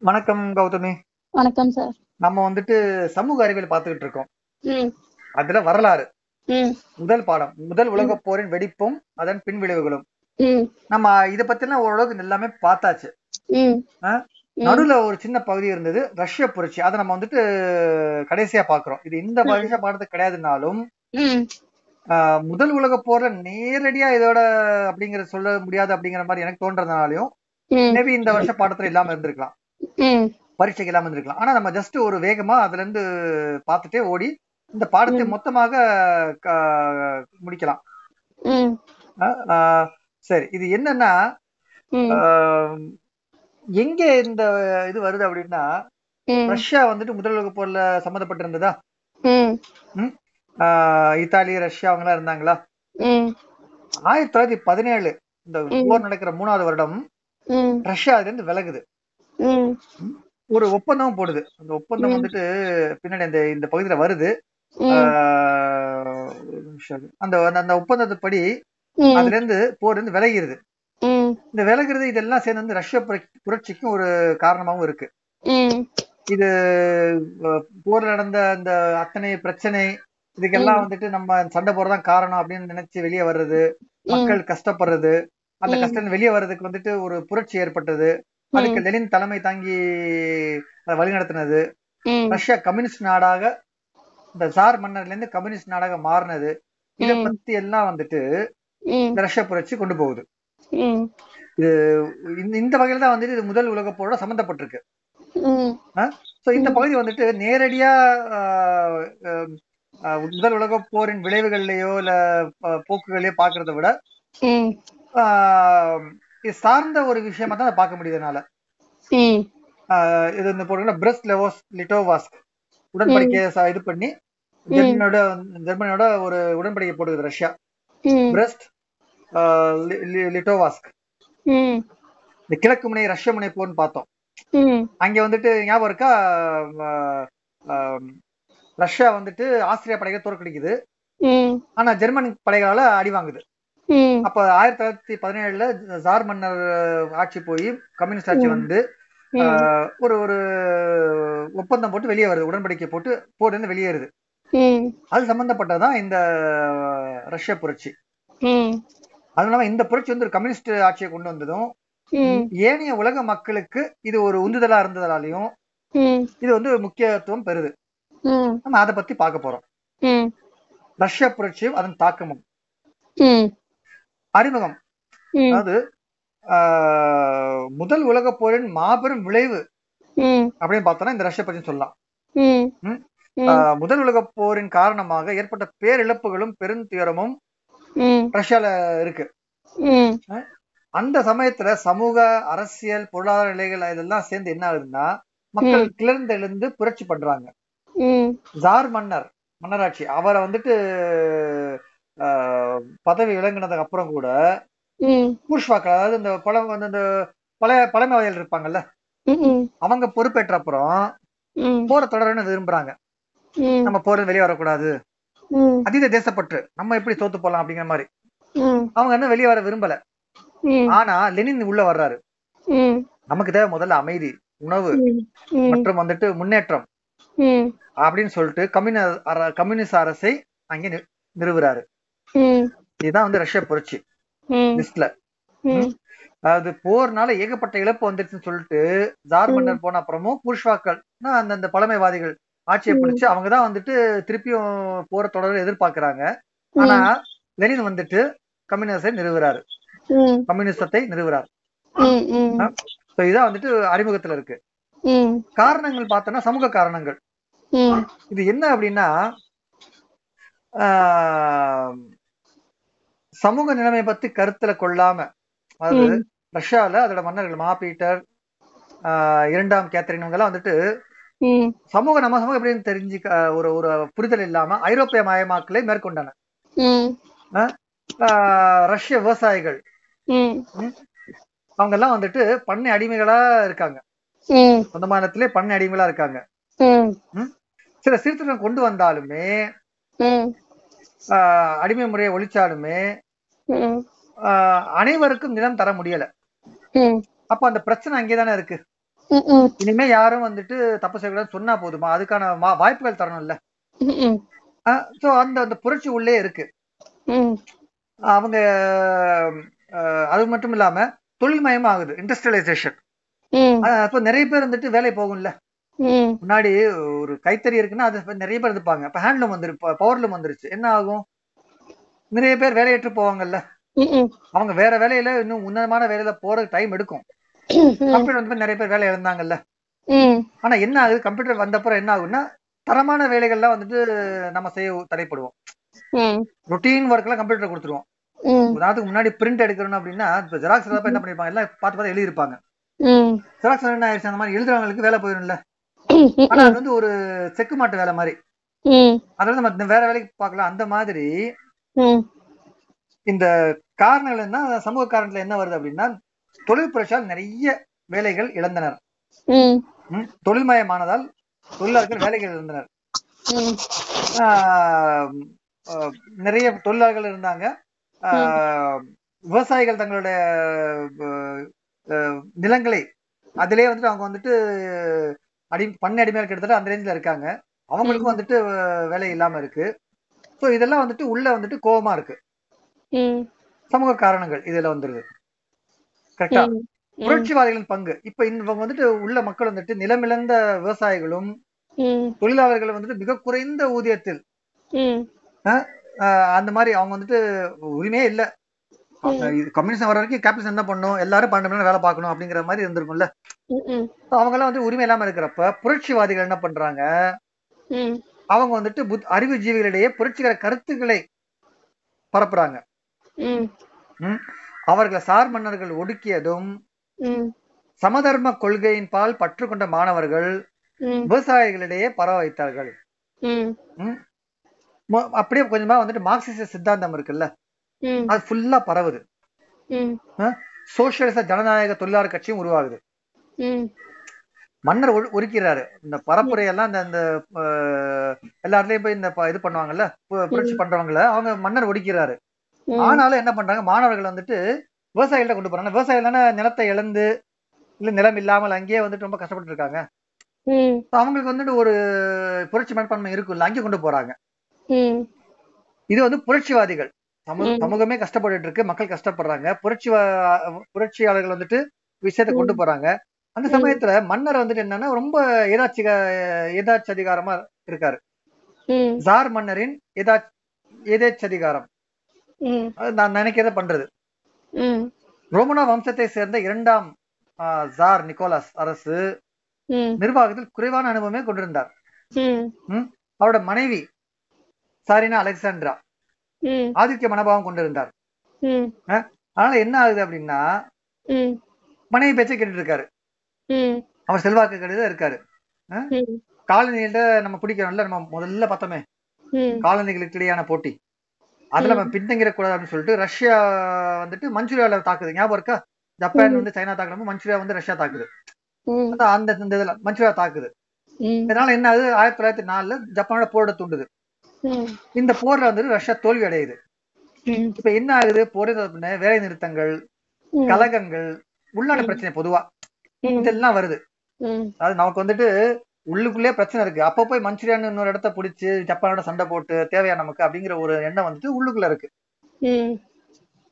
வணக்கம் கௌதமி. வணக்கம் சார் நம்ம வந்துட்டு சமூக அறிவியல் பார்த்துக்கிட்டு இருக்கோம். அதுல வரலாறு. முதல் பாடம். முதல் உலகப் போரின் வெடிப்பும் அதன் பின்விளைவுகளும். ம். நம்ம இத பத்தின ஓரளவுக்கு எல்லாமே பார்த்தாச்சு? நடுவுல ஒரு சின்ன பகுதி இருந்தது ரஷ்ய புரட்சி. அதை நம்ம வந்துட்டு கடைசியா பாக்குறோம் இது இந்த வருஷ பாடத்துக்கு கிடையாதுனாலும் முதல் உலக போர்ல நேரடியா இதோட அப்படிங்கிற சொல்ல முடியாது அப்படிங்கிற மாதிரி எனக்கு தோன்றதுனாலையும் மேபி இந்த வருஷ பாடத்துல இல்லாம இருந்திருக்கலாம். பரீட்சைக்கு இல்லாம இருந்திருக்கலாம். ஆனா நம்ம ஜஸ்ட் ஒரு வேகமா அதுல இருந்து பார்த்துட்டே ஓடி இந்த பாடத்தை மொத்தமாக முடிக்கலாம். சரி. இது என்னன்னா எங்க இந்த இது வருது அப்படின்னா ரஷ்யா வந்துட்டு முதல் உலக போர்ல சம்மந்தப்பட்டிருந்ததா? இத்தாலி ரஷ்யா அவங்க எல்லாம் இருந்தாங்களா ஆயிரத்தி தொள்ளாயிரத்தி பதினேழு இந்த போர் நடக்கிற மூணாவது வருடம் ரஷ்யா அதுல இருந்து விலகுது. ஒரு ஒப்பந்தம் போடுது. அந்த ஒப்பந்தம் வந்துட்டு பின்னாடி அந்த இந்த பகுதியில வருது. அந்த அந்த- ஒப்பந்தத்துப்படி அதுல இருந்து போர் இருந்து விலகிறது ம். இந்த விலகிறது இதெல்லாம் சேர்ந்து வந்து ரஷ்ய புரட்சி- புரட்சிக்கும் ஒரு காரணமாவும் இருக்கு. இது போர்ல நடந்த அந்த அத்தனை பிரச்சனை இதுக்கெல்லாம் வந்துட்டு நம்ம சண்டை போறதான் காரணம் அப்படின்னு நினைச்சு வெளியே வர்றது மக்கள் கஷ்டப்படுறது அந்த. கஷ்டம் வெளியே வர்றதுக்கு வந்துட்டு ஒரு புரட்சி ஏற்பட்டது. அதுக்கு லெனின் தலைமை தாங்கி வழிநடத்தினது. ரஷ்யா கம்யூனிஸ்ட் நாடாக இந்த ஜார் மன்னர்ல இருந்து கம்யூனிஸ்ட் நாடாக மாறினது. இத. பத்தி எல்லாம் வந்துட்டு இந்த ரஷ்ய புரட்சி கொண்டு போகுது. ம். இந்த வகையில தான் வந்துட்டு இது முதல் உலகப் போரோட சம்பந்தப்பட்டிருக்கு. இந்த பகுதி வந்துட்டு நேரடியா முதல் உலகப் போரின் விளைவுகள்லயோ இல்ல போக்குகளையோ பாக்குறத விட இது சார்ந்த ஒரு விஷயமா தான் பார்க்க முடியுது என்னால ம். ஆஹ், இது இந்த போடுறோம்னா பிரஸ்ட் லெவோஸ் லிட்டோவாஸ்க் உடன்படிக்கையை ச- இது பண்ணி ஜெர்மனியோட ஜெர்மனியோட ஒரு உடன்படிக்கை போடுது ரஷ்யா. பிரஸ்ட் லிட்டோவாஸ்க் இந்த கிழக்கு முனை ரஷ்ய முனை போர்னு பார்த்தோம். அங்க வந்துட்டு ஞாபகம் இருக்கா? ரஷ்யா வந்துட்டு ஆஸ்திரியா படைகளை தோற்கடிக்குது. ஆனா ஜெர்மன் படைகளால அடி வாங்குது. அப்ப ஆயிரத்தி தொள்ளாயிரத்தி பதினேழுல ஜார் மன்னர் ஆட்சி போய் கம்யூனிஸ்ட் ஆட்சி வந்து ஒரு ஒரு ஒப்பந்தம் போட்டு வெளியே வருது உடன்படிக்கை போட்டு போர்ல இருந்து வெளியேறுது அது சம்பந்தப்பட்டதுதான் இந்த ரஷ்ய புரட்சி. அதுவும் இல்லாம இந்த புரட்சி வந்து ஒரு கம்யூனிஸ்ட் ஆட்சியை கொண்டு வந்ததும் ஏனைய உலக மக்களுக்கு இது ஒரு உந்துதலா இருந்ததாலையும் இது வந்து முக்கியத்துவம் பெறுது. நம்ம அதை பத்தி பார்க்க போறோம். ரஷ்ய புரட்சியும் அதன் தாக்கமும். அறிமுகம். அதாவது முதல் உலகப் போரின் மாபெரும் விளைவு அப்படின்னு பார்த்தோம்னா இந்த ரஷ்ய பற்றி சொல்லலாம். முதல் உலகப் போரின் காரணமாக ஏற்பட்ட பேரிழப்புகளும் பெருந்துயரமும் ரஷ்யால இருக்கு. அந்த சமயத்துல சமூக அரசியல் பொருளாதார நிலைகள் இதெல்லாம் சேர்ந்து என்ன ஆகுதுன்னா மக்கள் கிளர்ந்து எழுந்து புரட்சி பண்றாங்க. ஜார் மன்னர் மன்னராட்சி அவரை வந்துட்டு பதவி விளங்கினதுக்கு அப்புறம் கூட பூஷ்வாக்கள் அதாவது இந்த பழ வந்து இந்த பழைய பழமைவாதிகள் இருப்பாங்கல்ல அவங்க பொறுப்பேற்ற அப்புறம் ம். போரை தொடரணும்னு விரும்புறாங்க. நம்ம போற வெளியே வரக்கூடாது. அதீத தேசப்பற்று. நம்ம எப்படி தோத்து போலாம் அப்படிங்கிற மாதிரி. அவங்க இன்னும் வெளியே வர விரும்பல. ஆனா லெனின் உள்ள வர்றாரு. நமக்கு தேவை முதல்ல அமைதி உணவு மற்றும் வந்துட்டு முன்னேற்றம் அப்படின்னு சொல்லிட்டு கம்யூன கம்யூனிஸ்ட் அரசை அங்கே நிறுவுறாரு. இதுதான் வந்து ரஷ்ய புரட்சி. லிஸ்ட்ல. அதாவது போர்னால ஏகப்பட்ட இழப்பு வந்துருச்சுன்னு சொல்லிட்டு ஜார் மன்னர் போன அப்புறமும் புஷ்வாக்கள் அந்த அந்த பழமைவாதிகள் ஆட்சியை பிடிச்சு அவங்க தான் வந்துட்டு திருப்பியும் போற தொடர எதிர்பார்க்கறாங்க. ஆனா லெனின் வந்துட்டு கம்யூனிஸ்டை நிறுவுறாரு. ம். கம்யூனிசத்தை நிறுவுறாரு. இதான் வந்துட்டு அறிமுகத்துல இருக்கு. காரணங்கள் பார்த்தோம்னா சமூக காரணங்கள். இது என்ன அப்படின்னா சமூக நிலைமை பத்தி கருத்துல கொள்ளாம அதாவது ரஷ்யால அதோட மன்னர்கள் மா பீட்டர் ஆஹ், இரண்டாம் கேத்தரின் எல்லாம் வந்துட்டு சமூக நம்ம சமூகம் எப்படின்னு தெரிஞ்சு ஒரு ஒரு புரிதல் இல்லாம ஐரோப்பிய மயமாக்கலை மேற்கொண்டன. ரஷ்ய விவசாயிகள். அவங்க எல்லாம் வந்துட்டு பண்ணை அடிமைகளா இருக்காங்க. சொந்த மாநிலத்திலே பண்ணை அடிமைகளா இருக்காங்க. சில சீர்திருத்தம் கொண்டு வந்தாலுமே அடிமை முறையை ஒழிச்சாலுமே அனைவருக்கும் நிலம் தர முடியல. அப்ப அந்த பிரச்சனை அங்கேதானே இருக்கு? இனிமே யாரும் வந்துட்டு தப்பு செய்யக்கூடாதுன்னு சொன்னா போதுமா? அதுக்கான வாய்ப்புகள் தரணும்ல. சோ அந்த அந்த புரட்சி உள்ளே இருக்கு. அவங்க அது மட்டும் இல்லாம தொழில்மயம் ஆகுது. இண்டஸ்ட்ரியலைசேஷன் அப்ப நிறைய பேர் வந்துட்டு வேலை போகும்ல. முன்னாடி ஒரு கைத்தறி இருக்குன்னா அது நிறைய பேர் இருப்பாங்க இப்ப ஹேண்ட்லூம் வந்துரு பவர்லூம் வந்துருச்சு. என்ன ஆகும்? நிறைய பேர் வேலையற்று போவாங்கல்ல. அவங்க வேற வேலையில இன்னும் உன்னதமான வேலையில போறதுக்கு டைம் எடுக்கும். கம்ப்யூட்டர் வந்து நிறைய பேர் வேலை இழந்தாங்கல்ல ஆனா என்ன ஆகுது? கம்ப்யூட்டர் வந்தப்புறம் என்ன ஆகும்னா தரமான வேலைகள்லாம் வந்துட்டு நம்ம செய்ய தடைப்படுவோம். ரொட்டீன் ஒர்க் எல்லாம் கம்ப்யூட்டர் கொடுத்துருவோம். உதாரணத்துக்கு முன்னாடி பிரிண்ட் எடுக்கணும் அப்படின்னா இப்ப ஜெராக்ஸ் என்ன பண்ணிருப்பாங்க? எல்லாம் பார்த்து பார்த்து எழுதிருப்பாங்க ம், ஜெராக்ஸ் என்ன ஆயிடுச்சு? அந்த மாதிரி எழுதுறவங்களுக்கு வேலை போயிரும்ல. ம், ஆனா அது வந்து ஒரு செக்கு மாட்டு வேலை மாதிரி. அதாவது நம்ம வேற வேலைக்கு பார்க்கலாம். அந்த மாதிரி இந்த காரணங்கள் என்ன? சமூக காரணத்துல என்ன வருது அப்படின்னா தொழில் புரட்சியால் நிறைய வேலைகள் இழந்தனர். தொழில்மயமானதால் தொழிலாளர்கள் வேலைகள் இழந்தனர். நிறைய தொழிலாளர்கள் இருந்தாங்க. ஆஹ் விவசாயிகள் தங்களுடைய நிலங்களை அதிலே வந்துட்டு அவங்க வந்துட்டு அடி பண்ணை அடிமையாக கிட்டத்தட்ட அந்த ரேஞ்சில் இருக்காங்க. அவங்களுக்கும் வந்துட்டு வேலை இல்லாம இருக்கு. ஸோ இதெல்லாம் வந்துட்டு உள்ள வந்துட்டு கோபமா இருக்கு. சமூக காரணங்கள் இதுல வந்துருது. கரெக்டா புரட்சிவாதிகளின் பங்கு. இப்ப இவங்க வந்துட்டு உள்ள மக்கள் வந்துட்டு நிலமிழந்த விவசாயிகளும் ம், தொழிலாளர்கள் வந்துட்டு மிக குறைந்த ஊதியத்தில் அந்த மாதிரி அவங்க வந்துட்டு உரிமையே இல்ல. கம்யூனிஸ்ட் வர வரைக்கும் கேபிட்டலிசம் என்ன பண்ணும்? எல்லாரும் பன்னெண்டு மணி வேலை பார்க்கணும் அப்படிங்கிற மாதிரி இருந்திருக்கும்ல. அவங்க எல்லாம் வந்து உரிமை இல்லாம இருக்கிறப்ப புரட்சிவாதிகள் என்ன பண்றாங்க? அவங்க வந்துட்டு புத் அறிவு ஜீவிகளிடையே புரட்சிகர கருத்துக்களை பரப்புறாங்க? அவர்களை சார் மன்னர்கள் ஒடுக்கியதும் சமதர்ம கொள்கையின் பால் பற்று கொண்ட மாணவர்கள் விவசாயிகளிடையே பரவ வைத்தார்கள். அப்படியே கொஞ்சமா வந்துட்டு மார்க்சிச சித்தாந்தம் இருக்குல்ல? அது ஃபுல்லா பரவுது. சோசியலிச ஜனநாயக தொழிலாளர் கட்சியும் உருவாகுது. மன்னர் ஒடுக்கிறாரு இந்த பரப்புரையெல்லாம் இந்த இந்த அஹ், எல்லா இடத்துலயும் போய் இந்த இது பண்ணுவாங்கல்ல புரட்சி பண்றவங்கள அவங்க மன்னர் ஒடுக்கிறாரு ஆனாலும் என்ன பண்றாங்க மாணவர்கள் வந்துட்டு விவசாயிகள்ட்ட கொண்டு போறாங்க. விவசாயிகள் தானே நிலத்தை இழந்து இல்ல நிலம் இல்லாமல் அங்கேயே வந்துட்டு ரொம்ப கஷ்டப்பட்டு இருக்காங்க அவங்களுக்கு வந்துட்டு ஒரு புரட்சி மனப்பான்மை இருக்குல்ல அங்கே கொண்டு போறாங்க. இது வந்து புரட்சிவாதிகள். சமூகமே கஷ்டப்பட்டுட்டு இருக்கு மக்கள் கஷ்டப்படுறாங்க. புரட்சி புரட்சியாளர்கள் வந்துட்டு விஷயத்தை கொண்டு போறாங்க. அந்த. சமயத்துல மன்னர் வந்துட்டு என்னன்னா ரொம்ப ஏதாச்சிக ஏதாட்சி அதிகாரமா இருக்காரு ஜார் மன்னரின் ஏதா ஏதேச்சதிகாரம். ம், அது நான் நினைக்கிறத பண்றது. ரோமனா வம்சத்தை சேர்ந்த இரண்டாம் ஜார் நிக்கோலாஸ் அரசு நிர்வாகத்தில் குறைவான அனுபவமே கொண்டிருந்தார். அவரோட மனைவி சாரினா அலெக்சாண்ட்ரா. ஆதித்ய மனோபாவம் கொண்டிருந்தார். அதனால என்ன ஆகுது அப்படின்னா மனைவி பேச்சை கேட்டுட்டு இருக்காரு. அவர் செல்வாக்கு கடிதம் இருக்காரு. ம், காலனிகள்ட்ட நம்ம பிடிக்கிறோம்ல நம்ம முதல்ல பார்த்தோமே. காலனிகளுக்கு இடையான போட்டி. அதுல நம்ம பின்தங்கிட கூடாது அப்படின்னு சொல்லிட்டு ரஷ்யா வந்துட்டு மஞ்சூரியால தாக்குது. ஞாபகம் இருக்கா? ஜப்பான் வந்து சைனா தாக்குறப்ப மஞ்சூரியா வந்து ரஷ்யா தாக்குது. அந்த இந்த இதுல மஞ்சூரியா தாக்குது. இதனால என்ன ஆகுது? ஆயிரத்தி தொள்ளாயிரத்தி நாலுல ஜப்பானோட போரிட தூண்டுது. இந்த போர்ல வந்து ரஷ்யா தோல்வி அடையுது. இப்ப என்ன ஆகுது? போரை வேலை நிறுத்தங்கள் கலகங்கள் உள்நாட்டு பிரச்சனை பொதுவா. இதெல்லாம் வருது. அதாவது நமக்கு வந்துட்டு உள்ளுக்குள்ளே பிரச்சனை இருக்கு. அப்ப போய் மஞ்சூரியான்னு இன்னொரு இடத்த பிடிச்சு ஜப்பானோட சண்டை போட்டு தேவையா நமக்கு அப்படிங்கிற ஒரு எண்ணம் வந்துட்டு உள்ளுக்குள்ள இருக்கு.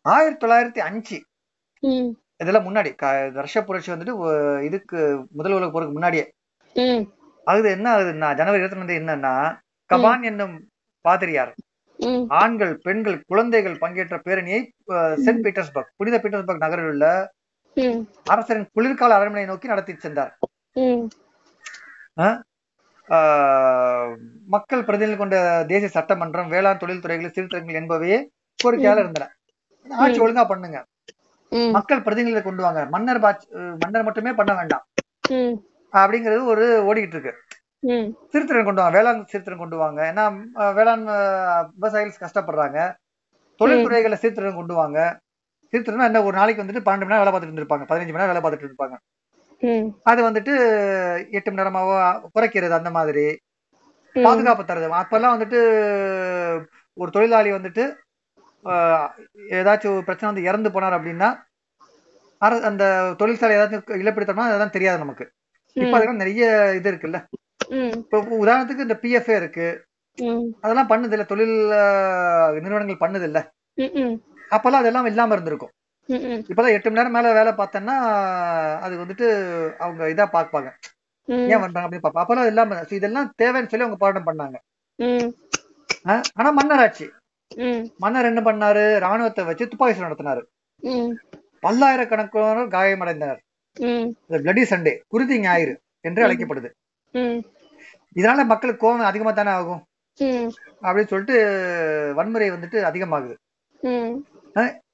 ஆயிரத்தி தொள்ளாயிரத்தி அஞ்சு. இதெல்லாம் முன்னாடி. ரஷ்ய புரட்சி வந்துட்டு இதுக்கு முதல் உலக போருக்கு முன்னாடியே. அது என்ன ஆகுதுன்னா ஜனவரி இருபத்தி ரெண்டு என்னன்னா கபான் என்னும் பாதிரியார் ஆண்கள் பெண்கள் குழந்தைகள் பங்கேற்ற பேரணியை சென்ட் பீட்டர்ஸ்பர்க் புனித பீட்டர்ஸ்பர்க் நகரில் உள்ள அரசரின் குளிர்கால அரண்மனை நோக்கி நடத்தி சென்றார். மக்கள் பிரதிநிதி கொண்ட தேசிய சட்டமன்றம் வேளாண் தொழில் துறைகளில் சீர்திருத்தங்கள் என்பவையே கோரிக்கையால இருந்தன. ஆட்சி ஒழுங்கா பண்ணுங்க. மக்கள் பிரதிநிதிகளை கொண்டு வாங்க. மன்னர் மன்னர் மட்டுமே பண்ண வேண்டாம். அப்படிங்கிறது ஒரு ஓடிக்கிட்டு இருக்கு சீர்திருத்தம் கொண்டு வாங்க. வேளாண் சீர்திருத்தம் கொண்டு வாங்க. ஏன்னா வேளாண் விவசாயிகள் கஷ்டப்படுறாங்க. தொழில்துறைகளை சீர்திருத்தம் கொண்டு வாங்க. சீர்திருத்தம் என்ன ஒரு நாளைக்கு வந்துட்டு பன்னெண்டு மணி நேரம் வேலை பார்த்துட்டு இருந்திருப்பாங்க. பதினஞ்சு மணி நேரம் வேலை பார்த்துட்டு இருப்பாங்க அது வந்துட்டு எட்டு மணி நேரமாவோ குறைக்கிறது அந்த மாதிரி. பாதுகாப்பு தருது. அப்பெல்லாம் வந்துட்டு ஒரு தொழிலாளி வந்துட்டு ஏதாச்சும் பிரச்சனை வந்து இறந்து போனார் அப்படின்னா அந்த தொழிற்சாலை ஏதாச்சும் இழப்பீடு தரணும் அதெல்லாம் தெரியாது நமக்கு. இப்ப அதெல்லாம் நிறைய இது இருக்குல்ல. இப்ப உதாரணத்துக்கு இந்த பிஎஃப்ஏ இருக்கு. அதெல்லாம் பண்ணுது இல்ல தொழில் நிறுவனங்கள் பண்ணுது இல்ல அப்பெல்லாம் அதெல்லாம் இல்லாம இருந்திருக்கும். இப்பதான் எட்டு மணி நேரம் மேல வேலை பார்த்தேன்னா அது வந்துட்டு அவங்க இதா பார்ப்பாங்க. ம். ஏன் பண்றாங்க அப்படின்னு பார்ப்பாங்க அப்பெல்லாம் இல்லாம இதெல்லாம் தேவைன்னு சொல்லி அவங்க போராட்டம் பண்ணாங்க. ஆனா மன்னராட்சி ம். மன்னர் என்ன பண்ணாரு? ராணுவத்தை வச்சு துப்பாக்கி சூடு நடத்தினாரு. ம். பல்லாயிரக்கணக்கானோர் காயமடைந்தனர். பிளடி சண்டே குருதி ஞாயிறு என்று அழைக்கப்படுது. இதனால மக்களுக்கு கோவம் அதிகமா தானே ஆகும் அப்படின்னு சொல்லிட்டு வன்முறை வந்துட்டு அதிகமாகுது.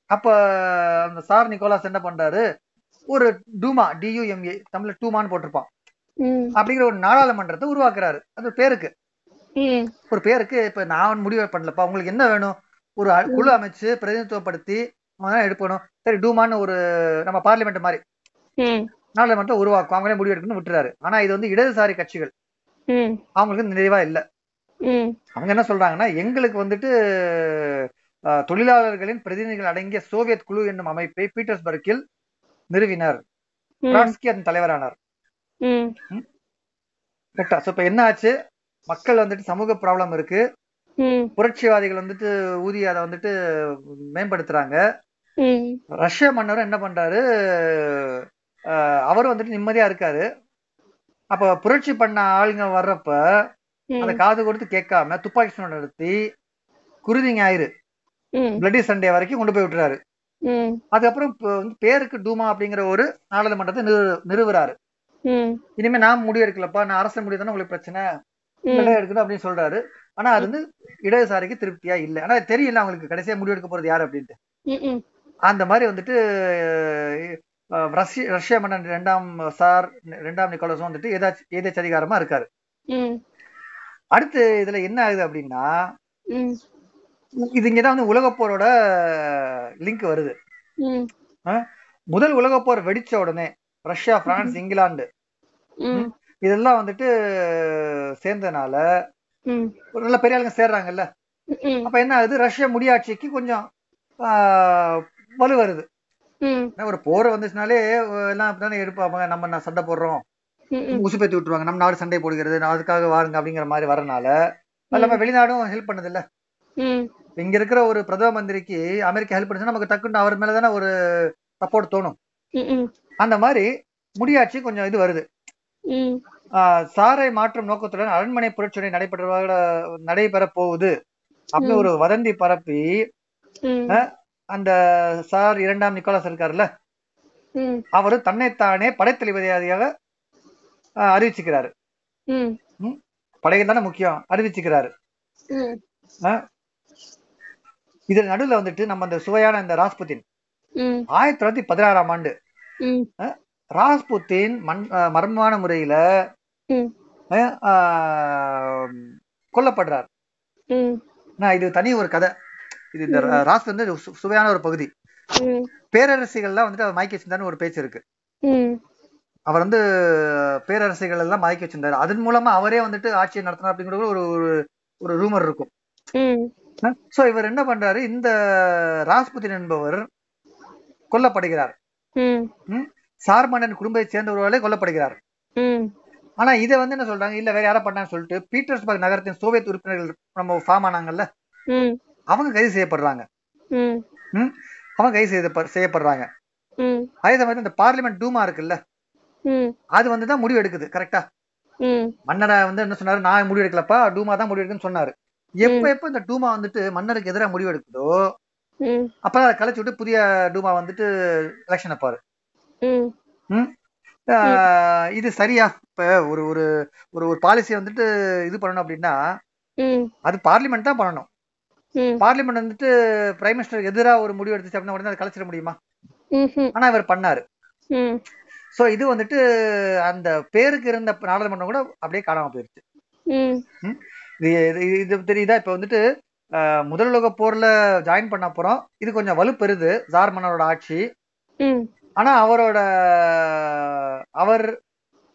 அப்ப அந்த சார் நிக்கோலாஸ் என்ன பண்றாரு? ஒரு டூமா டியூஎம்ஏ தமிழ்ல டூமான்னு போட்டிருப்பான். அப்படிங்கிற ஒரு நாடாளுமன்றத்தை உருவாக்குறாரு. அது பேருக்கு. ஒரு பேருக்கு இப்ப நான் முடிவு பண்ணலப்பா உங்களுக்கு என்ன வேணும்? ஒரு குழு அமைச்சு பிரதிநிதித்துவப்படுத்தி எடுக்கணும். சரி டூமான்னு ஒரு நம்ம பார்லிமெண்ட் மாதிரி நாடாளுமன்றம் உருவாக்கும். அவங்களே முடிவு எடுக்கணும்னு விட்டுறாரு. ஆனா இது வந்து இடதுசாரி கட்சிகள். அவங்களுக்கு நிறைவா இல்ல. அவங்க என்ன சொல்றாங்கன்னா எங்களுக்கு வந்துட்டு தொழிலாளர்களின் பிரதிநிதிகள் அடங்கிய சோவியத் குழு என்னும் அமைப்பை பீட்டர்ஸ்பர்க்கில் நிறுவினர். ம். ட்ராட்ஸ்கி அதன் தலைவரானார். கரெக்டா சோ இப்ப என்ன ஆச்சு? மக்கள் வந்துட்டு சமூக ப்ராப்ளம் இருக்கு. புரட்சிவாதிகள் வந்துட்டு ஊதிய அதை வந்துட்டு மேம்படுத்துறாங்க. ரஷ்ய மன்னரும் என்ன பண்றாரு? அவரும் வந்துட்டு நிம்மதியா இருக்காரு. அப்ப புரட்சி பண்ண ஆளுங்க வர்றப்ப அந்த காது கொடுத்து கேட்காம துப்பாக்கி சூடு நடத்தி குருதி ஞாயிறு ம். பிளட்டி சண்டே வரைக்கும் கொண்டு போய் விட்டுறாரு. அதுக்கப்புறம் பேருக்கு டூமா அப்படிங்கிற ஒரு நாடாளுமன்றத்தை நிறு நிறுவுறாரு. இனிமே நான் முடிவு எடுக்கலப்பா நான் அரசு முடிவு தானே உங்களுக்கு பிரச்சனை? எடுக்கணும் அப்படின்னு சொல்றாரு. ஆனா அது வந்து இடதுசாரிக்கு திருப்தியா இல்ல. ஆனா தெரியல அவங்களுக்கு கடைசியா முடிவு எடுக்க போறது யாரு அப்படின்ட்டு. அந்த மாதிரி வந்துட்டு ரஷ்ய ரஷ்ய மன்னன் இரண்டாம் சார் இரண்டாம் நிக்கோலஸும் வந்துட்டு ஏதாச்சும் ஏதாச்சும் அதிகாரமா இருக்காரு அடுத்து இதுல என்ன ஆகுது அப்படின்னா இது இங்கதான் வந்து உலகப் போரோட லிங்க் வருது. முதல் உலகப் போர் வெடிச்ச உடனே ரஷ்யா பிரான்ஸ் இங்கிலாந்து. இதெல்லாம் வந்துட்டு ஒரு நல்ல பெரிய ஆளுங்க சேர்றாங்கல்ல. அப்ப என்ன ஆகுது? ரஷ்ய முடியாட்சிக்கு கொஞ்சம் வலு வருது. ஒரு போர் வந்துச்சுனாலே எல்லாம் அப்படித்தானே எடுப்பாங்க நம்ம நான் சண்டை போடுறோம்? ம் உசுப்பேத்தி விட்டுருவாங்க. நம்ம நாடு சண்டை போடுகிறது. அதுக்காக வாருங்க அப்படிங்கிற மாதிரி வரனால அது இல்லாம வெளிநாடும் ஹெல்ப் பண்ணுது இல்ல இங்க இருக்கிற ஒரு பிரதம மந்திரிக்கு அமெரிக்கா ஹெல்ப் பண்ணுச்சுன்னா நமக்கு டக்குன்னு அவர் மேலதானே ஒரு சப்போர்ட் தோணும். அந்த மாதிரி முடியாட்சி கொஞ்சம் இது வருது. சாரை மாற்றும் நோக்கத்துடன் அரண்மனை புரட்சியை நடைபெற்ற நடைபெற போகுது. அப்படின்னு ஒரு வதந்தி பரப்பி அந்த சார் இரண்டாம் நிக்கோலாஸ் இருக்காருல்ல? அவரு தன்னைத்தானே படைத்தளபதியாக அறிவிச்சுக்கிறாரு. படைகள் தானே முக்கியம் அறிவிச்சுக்கிறாரு. இதுல நடுவுல வந்துட்டு நம்ம அந்த சுவையான இந்த ராஸ்புத்தின் ஆயிரத்தி தொள்ளாயிரத்தி பதினாறாம் ஆண்டு ராஸ்புத்தின் மண் மர்மமான முறையில கொல்லப்படுறார். நான் இது தனி ஒரு கதை. இது இந்த ராஸ் வந்து சுவையான ஒரு பகுதி. பேரரசிகள்லாம் வந்துட்டு மயக்கி வச்சிருந்தாருன்னு ஒரு பேச்சு இருக்கு. அவர் வந்து பேரரசிகள் எல்லாம் மயக்கி வச்சிருந்தாரு. அதன் மூலமா அவரே வந்துட்டு ஆட்சியை நடத்தினார் அப்படிங்கிற ஒரு ஒரு- ரூமர் இருக்கும். சோ இவர் என்ன பண்றாரு? இந்த ராஸ்புத்தின் என்பவர் கொல்லப்படுகிறார். ம். ம்? சார் மன்னன் குடும்பத்தை சேர்ந்தவர்களே கொல்லப்படுகிறார். ஆனா இதை வந்து என்ன சொல்றாங்க? இல்ல வேற யாரா பண்ணான்னு சொல்லிட்டு பீட்டர்ஸ்பர்க் நகரத்தின் சோவியத் உறுப்பினர்கள் நம்ம ஃபார்ம் ஆனாங்கல்ல? அவங்க கைது செய்யப்படுறாங்க? அவங்க கைது செய்த செய்யப்படுறாங்க. அதே சமயத்துல இந்த பார்லிமெண்ட் டூமா இருக்குல்ல? அது வந்து தான் முடிவு எடுக்குது கரெக்டா மன்னரை வந்து என்ன சொன்னாரு? நான் முடிவு எடுக்கலப்பா டூமா தான் முடிவு எடுக்குன்னு சொன்னாரு. எப்ப எப்ப இந்த டூமா வந்துட்டு மன்னருக்கு எதிராக முடிவு எடுக்குதோ அப்ப அதை கலைச்சு விட்டு புதிய டூமா வந்துட்டு எலெக்ஷன் வைப்பாரு இது சரியா? இப்ப ஒரு ஒரு ஒரு ஒரு பாலிசியை வந்துட்டு இது பண்ணணும் அப்படின்னா அது பார்லிமெண்ட் தான் பண்ணணும். பார்லிமெண்ட் வந்துட்டு பிரைம் மினிஸ்டருக்கு எதிராக ஒரு முடிவு எடுத்துச்சு அப்படின்னா உடனே அதை கலைச்சிட முடியுமா? ஆனா இவர் பண்ணாரு. சோ இது வந்துட்டு அந்த பேருக்கு இருந்த நாடாளுமன்றம் கூட அப்படியே காணாம போயிருச்சு. இது இது- தெரியுதா? இப்ப வந்துட்டு முதல் உலக போர்ல ஜாயின் பண்ண அப்புறம் இது கொஞ்சம் வலுப்பெறுது ஜார் மன்னரோட ஆட்சி. ஆனா அவரோட அவர்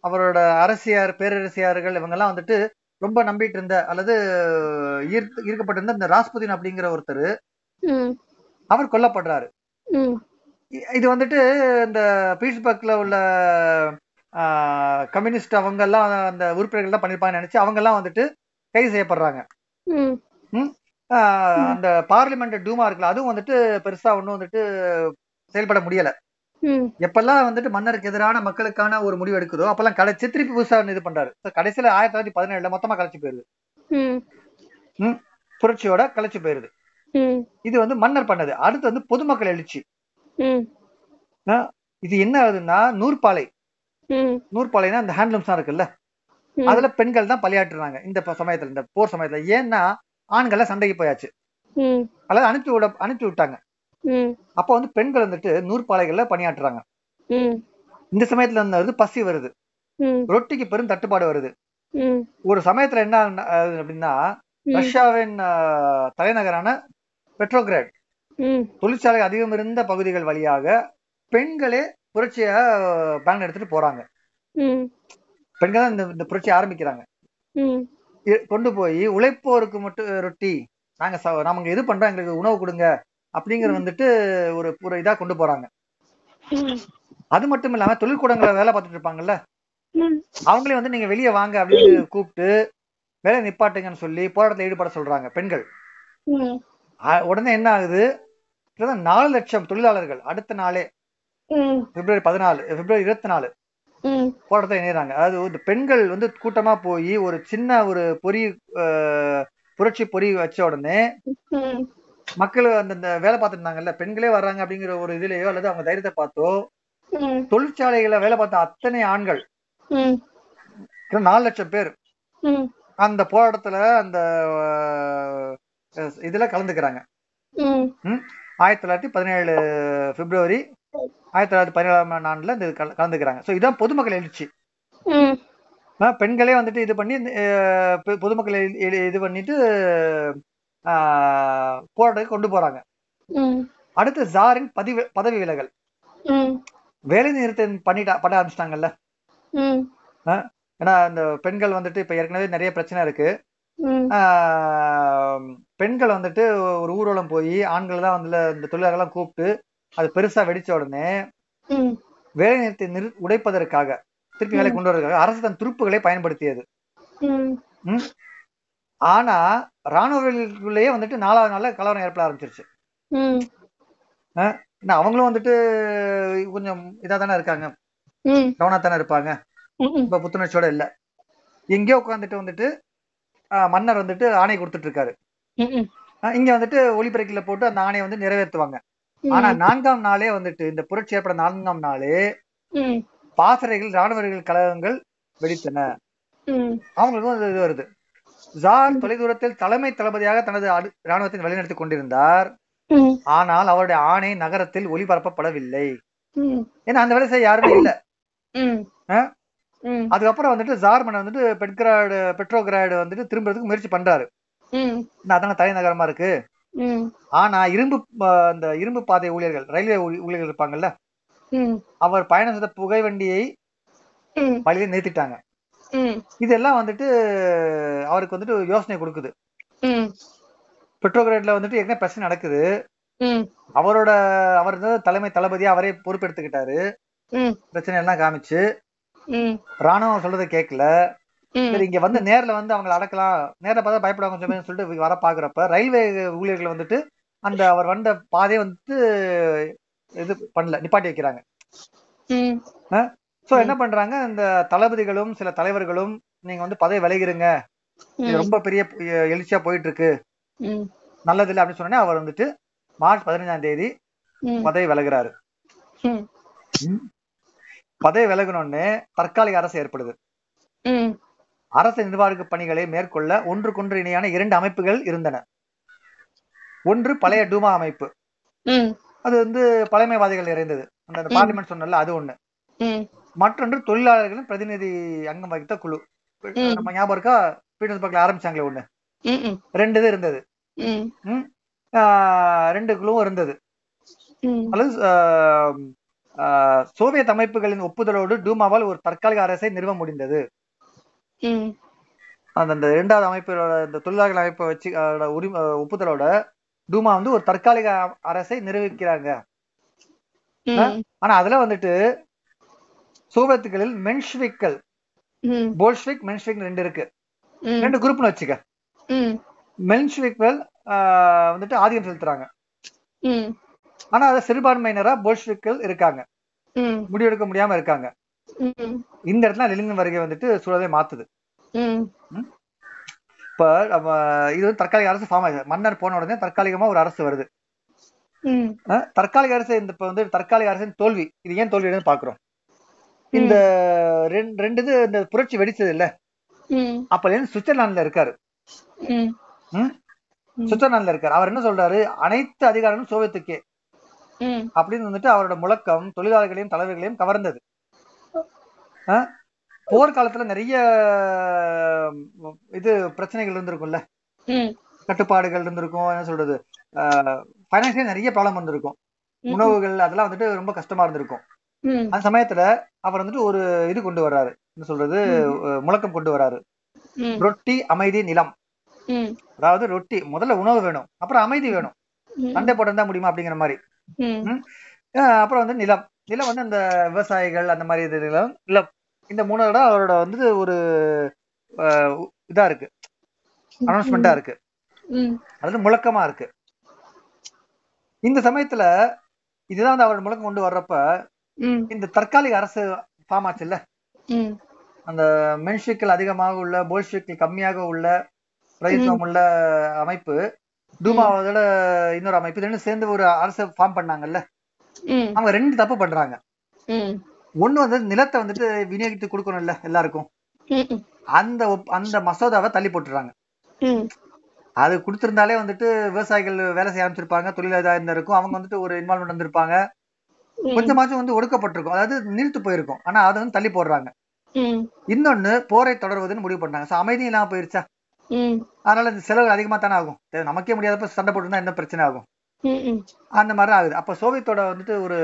அவரோட அரசியார் பேரரசியார்கள் இவங்கெல்லாம் வந்துட்டு ரொம்ப நம்பிட்டு இருந்த அல்லது ஈர்த்து ஈர்க்கப்பட்டிருந்த இந்த ராஸ்புதின் அப்படிங்கிற ஒருத்தர் அவர் கொல்லப்படுறாரு. இது வந்துட்டு இந்த பீட்ஸ்பர்க்ல உள்ள கம்யூனிஸ்ட் அவங்க எல்லாம் அந்த உறுப்பினர்கள் தான் பண்ணிருப்பாங்கன்னு நினைச்சு அவங்க எல்லாம் வந்துட்டு கைது செய்யப்படுறாங்க. அந்த பார்லிமெண்ட் டூமா இருக்குல்ல அதுவும் வந்துட்டு பெருசா ஒன்றும் வந்துட்டு செயல்பட முடியல. எப்பெல்லாம் வந்துட்டு மன்னருக்கு எதிரான மக்களுக்கான ஒரு முடிவு எடுக்குதோ அப்பெல்லாம் கடைசி திருப்பி புதுசா இது பண்றாரு. கடைசியில ஆயிரத்தி தொள்ளாயிரத்தி பதினேழுல மொத்தமா கலைச்சு போயிருது. புரட்சியோட கலைச்சு போயிருது. இது வந்து மன்னர் பண்ணது. அடுத்து வந்து பொதுமக்கள் எழுச்சி. இது என்ன ஆகுதுன்னா நூற்பாலை. நூற்பாலைனா இந்த ஹேண்ட்லூம்ஸ் தான் இருக்குல்ல. அதுல பெண்கள் தான் பலியாற்றுறாங்க. இந்த சமயத்துல இந்த போர் சமயத்துல. ஏன்னா ஆண்கள் சண்டைக்கு போயாச்சு. அல்லது அனுப்பி விட அனுப்பி விட்டாங்க. அப்போ வந்து பெண்கள் வந்துட்டு நூற்பாலைகள்ல பணியாற்றுறாங்க. இந்த சமயத்துல வந்து பசி வருது. ரொட்டிக்கு பெரும் தட்டுப்பாடு வருது. ஒரு சமயத்துல என்ன அப்படின்னா ரஷ்யாவின் தலைநகரான பெட்ரோகிராட் தொழிற்சாலை அதிகம் இருந்த பகுதிகள் வழியாக பெண்களே புரட்சிய பேன் எடுத்துட்டு போறாங்க. பெண்கள் தான் இந்த இந்த புரட்சியை ஆரம்பிக்கிறாங்க. கொண்டு போய் உழைப்போருக்கு மட்டும் ரொட்டி. நாங்க நாங்க இது பண்றோம் எங்களுக்கு உணவு கொடுங்க அப்படிங்கிற வந்துட்டு ஒரு ஒரு இதா கொண்டு போறாங்க. அது மட்டும் இல்லாம தொழிற்கூடங்களை வேலை பார்த்துட்டு இருப்பாங்கல்ல? அவங்களே வந்து நீங்க வெளியே வாங்க அப்படின்னு கூப்பிட்டு வேலை நிப்பாட்டுங்கன்னு சொல்லி போராட்டத்தில் ஈடுபட சொல்றாங்க பெண்கள். உடனே என்ன ஆகுது? நாலு லட்சம் தொழிலாளர்கள் அடுத்த நாளே பிப்ரவரி பதினாலு பிப்ரவரி இருபத்தி நாலு ம். போராட்டத்தை இணையறாங்க. அதாவது பெண்கள் வந்து கூட்டமா போய் ஒரு சின்ன ஒரு பொறி புரட்சி பொறி வச்ச உடனே மக்கள் அந்த வேலை பார்த்துட்டு இருந்தாங்கல்ல பெண்களே வர்றாங்க அப்படிங்கிற ஒரு இதுலயோ அல்லது அவங்க தைரியத்தை பார்த்தோ தொழிற்சாலைகளை வேலை பார்த்த அத்தனை ஆண்கள் நாலு லட்சம் பேர் அந்த போராட்டத்துல அந்த இதுல கலந்துக்கிறாங்க. ஆயிரத்தி தொள்ளாயிரத்தி பதினேழு பிப்ரவரி ஆயிரத்தி தொள்ளாயிரத்தி பதினேழாம் ஆண்டுல இந்த கல- கலந்துக்கிறாங்க. ஸோ இதான் பொதுமக்கள் எழுச்சி. பெண்களே வந்துட்டு இது பண்ணி பொதுமக்களை இது பண்ணிட்டு போராட்டத்துக்கு கொண்டு போறாங்க. அடுத்து ஜாரின் பதிவு பதவி விலகல். வேலை நிறுத்தம் பண்ணிட்டா பண்ண ஆரம்பிச்சிட்டாங்கல்ல. ஏன்னா இந்த பெண்கள் வந்துட்டு இப்ப ஏற்கனவே நிறைய பிரச்சனை இருக்கு. பெண்கள் வந்துட்டு ஒரு ஊர்வலம் போய் ஆண்கள் தான் வந்து இந்த தொழிலாளர்கள்லாம் கூப்பிட்டு அது பெருசா வெடிச்ச உடனே வேலை நிறுத்தி நிறு உடைப்பதற்காக திருப்பி வேலை கொண்டு வரதுக்காக அரசு தன் துருப்புகளை பயன்படுத்தியது? ஆனா ராணுவர்களுக்குள்ளேயே வந்துட்டு நாலாவது நாள்ல கலவரம் ஏற்பட ஆரம்பிச்சிருச்சு. அவங்களும் வந்துட்டு கொஞ்சம் இதா தானே இருக்காங்க. ம். டவுனா தானே இருப்பாங்க இப்ப புத்துணர்ச்சியோட இல்ல. எங்கேயோ உட்காந்துட்டு வந்துட்டு மன்னர் வந்துட்டு ஆணை கொடுத்துட்டு இருக்காரு. இங்க வந்துட்டு ஒளிபெருக்கில போட்டு அந்த ஆணையை வந்து நிறைவேற்றுவாங்க. ஆனா நான்காம் நாளே வந்துட்டு இந்த புரட்சி ஏற்பட நான்காம் நாளே பாசறைகள் ராணுவர்கள் கழகங்கள் வெடித்தன. அவங்களுக்கும் இது வருது. ஜார் தொலைதூரத்தில் தலைமை தளபதியாக தனது ராணுவத்தை வழிநடத்தி கொண்டிருந்தார். ஆனால் அவருடைய ஆணை நகரத்தில் ஒளிபரப்பப்படவில்லை. ஏன்னா அந்த வேலை செய்ய யாருமே இல்ல. அதுக்கப்புறம் வந்துட்டு ஜார் மன்னர் வந்துட்டு பெட்கிராடு பெட்ரோகிராடு வந்துட்டு திரும்புறதுக்கு முயற்சி பண்றாரு. அதான தலைநகரமா இருக்கு? ஆனா இரும்பு அந்த இரும்பு பாதை ஊழியர்கள் ரயில்வே ஊழி- ஊழியர்கள் இருப்பாங்கல்ல? அவர் பயணம் செய்த புகை வண்டியை வழியில நிறுத்திட்டாங்க. இதெல்லாம் வந்துட்டு அவருக்கு வந்துட்டு யோசனை கொடுக்குது. பெட்ரோகிராட்ல வந்துட்டு ஏற்கனவே பிரச்சனை நடக்குது. அவரோட அவர் தலைமை தளபதியா அவரே பொறுப்பெடுத்துக்கிட்டாரு. பிரச்சனை எல்லாம் காமிச்சு. ராணுவம் சொல்றதை கேட்கல சரி இங்க வந்து நேர்ல வந்து அவங்களை அடக்கலாம். நேர்ல பார்த்தா பயப்படுவாங்க கொஞ்சம் சொல்லிட்டு வர பாக்குறப்ப ரயில்வே ஊழியர்கள் வந்துட்டு அந்த அவர் வந்த பாதையை வந்துட்டு இது பண்ணல நிப்பாட்டி வைக்கிறாங்க. சோ என்ன பண்றாங்க? இந்த தளபதிகளும் சில தலைவர்களும் நீங்க வந்து பதவி விலகிருங்க. இது ரொம்ப பெரிய எழுச்சியா போயிட்டு இருக்கு நல்லது இல்லை அப்படின்னு சொன்னோடனே அவர் வந்துட்டு மார்ச் பதினஞ்சாம் தேதி பதவி விலகுறாரு. பதவி விலகினோடனே தற்காலிக அரசு ஏற்படுது. அரசு நிர்வாக பணிகளை மேற்கொள்ள ஒன்றுக்கொன்று இணையான இரண்டு அமைப்புகள் இருந்தன. ஒன்று பழைய டூமா அமைப்பு. அது வந்து பழமைவாதிகள் நிறைந்தது. அந்த. பார்லிமெண்ட் சொன்னல அது ஒண்ணு. மற்றொன்று தொழிலாளர்களின் பிரதிநிதி அங்கம் வகித்த குழு. நம்ம ஞாபகம் இருக்கா? பீட்டர்ஸ்பர்க்ல ஆரம்பிச்சாங்களே ஒண்ணு. ரெண்டு இது இருந்தது. ரெண்டு குழுவும் இருந்தது. அல்லது சோவியத் அமைப்புகளின் ஒப்புதலோடு டூமாவால் ஒரு தற்காலிக அரசை நிறுவ முடிந்தது. அந்த அந்த இரண்டாவது அமைப்போட இந்த தொழிலாளர்கள் அமைப்பை வச்சு அதோட உரிமை ஒப்புதலோட டூமா வந்து ஒரு தற்காலிக அரசை நிரூபிக்கிறாங்க. ஆனா அதுல வந்துட்டு சோவியத்துகளில் மென்ஷ்விக்கள் போல்ஷ்விக் மென்ஷ்விக் ரெண்டு இருக்கு. ரெண்டு குரூப்னு வச்சுக்க. மென்ஷ்விக்கள் ஆஹ், வந்துட்டு ஆதிக்கம் செலுத்துறாங்க. ஆனா அது சிறுபான்மையினரா போல்ஷ்விக்கள் இருக்காங்க. முடிவெடுக்க முடியாம இருக்காங்க. இந்த இடத்துல லெனின் வருகை வந்துட்டு சூழலை மாத்துது. இப்ப நம்ம இது வந்து தற்காலிக அரசு ஃபார்ம் ஆகுது மன்னர் போன உடனே தற்காலிகமா ஒரு அரசு வருது. தற்காலிக அரசு இந்த இப்ப வந்து தற்காலிக அரசின் தோல்வி. இது ஏன் தோல்வி பாக்குறோம். இந்த ரெண்டு இது இந்த புரட்சி வெடிச்சது இல்ல. அப்ப சுவிட்சர்லாந்துல இருக்காரு? சுவிட்சர்லாந்துல இருக்காரு. அவர் என்ன சொல்றாரு? அனைத்து அதிகாரமும் சோவியத்துக்கே. அப்படின்னு வந்துட்டு அவரோட முழக்கம் தொழிலாளர்களையும் தலைவர்களையும் கவர்ந்தது. போர்க்காலத்துல நிறைய இது பிரச்சனைகள் இருந்திருக்கும்ல? கட்டுப்பாடுகள் இருந்திருக்கும் என்ன சொல்றது? பைனான்சியல் நிறைய ப்ராப்ளம் வந்திருக்கும். உணவுகள் அதெல்லாம் வந்துட்டு ரொம்ப கஷ்டமா இருந்திருக்கும். அந்த சமயத்துல அவர் வந்துட்டு ஒரு இது கொண்டு வர்றாரு என்ன சொல்றது? முழக்கம் கொண்டு வர்றாரு ரொட்டி அமைதி நிலம். அதாவது ரொட்டி முதல்ல உணவு வேணும் அப்புறம் அமைதி வேணும். சண்டை போட்டு தான் முடியுமா அப்படிங்கிற மாதிரி. அப்புறம் வந்து நிலம். நிலம் வந்து அந்த விவசாயிகள் அந்த மாதிரி இது நிலம். நிலம். இந்த மூணு இடம் அவரோட வந்து ஒரு இதா இருக்கு. அனௌன்ஸ்மெண்டா இருக்கு. அதாவது முழக்கமா இருக்கு. இந்த சமயத்துல இதுதான் வந்து அவரோட முழக்கம் கொண்டு வர்றப்ப இந்த தற்காலிக அரசு ஃபார்ம் ஆச்சுல்ல? ம். அந்த மென்ஷிக்கள் அதிகமாக உள்ள போல்ஷிக்கள் கம்மியாக உள்ள பிரதித்துவம் உள்ள அமைப்பு டூமாவோட இன்னொரு அமைப்பு ரெண்டும் சேர்ந்து ஒரு அரசு ஃபார்ம் பண்ணாங்கல்ல? அவங்க ரெண்டு தப்பு பண்றாங்க. ஒண்ணு வந்து நிலத்தை வந்துட்டு விநியோகித்து கொடுக்கணும்ல எல்லாருக்கும். அந்த அந்த மசோதாவை தள்ளி போட்டுறாங்க. அது கொடுத்திருந்தாலே வந்துட்டு விவசாயிகள் வேலை செய்ய ஆரம்பிச்சிருப்பாங்க தொழிலாளர் இருந்திருக்கும் அவங்க வந்துட்டு ஒரு இன்வால்மெண்ட் வந்திருப்பாங்க. கொஞ்சமாச்சும் வந்து ஒடுக்கப்பட்டிருக்கும். அதாவது நிறுத்து போயிருக்கும். ஆனா அதை வந்து தள்ளி போடுறாங்க. இன்னொன்னு போரை தொடர்வதுன்னு முடிவு பண்ணாங்க சோ அமைதியும் இல்லாம போயிருச்சா? அதனால இந்த செலவு அதிகமா தானே ஆகும். நமக்கே முடியாதப்ப சண்டை போட்டுருந்தா என்ன பிரச்சனை ஆகும்? அந்த மாதிரி ஆகுது. அப்ப சோவியத்தோட வந்துட்டு ஒரு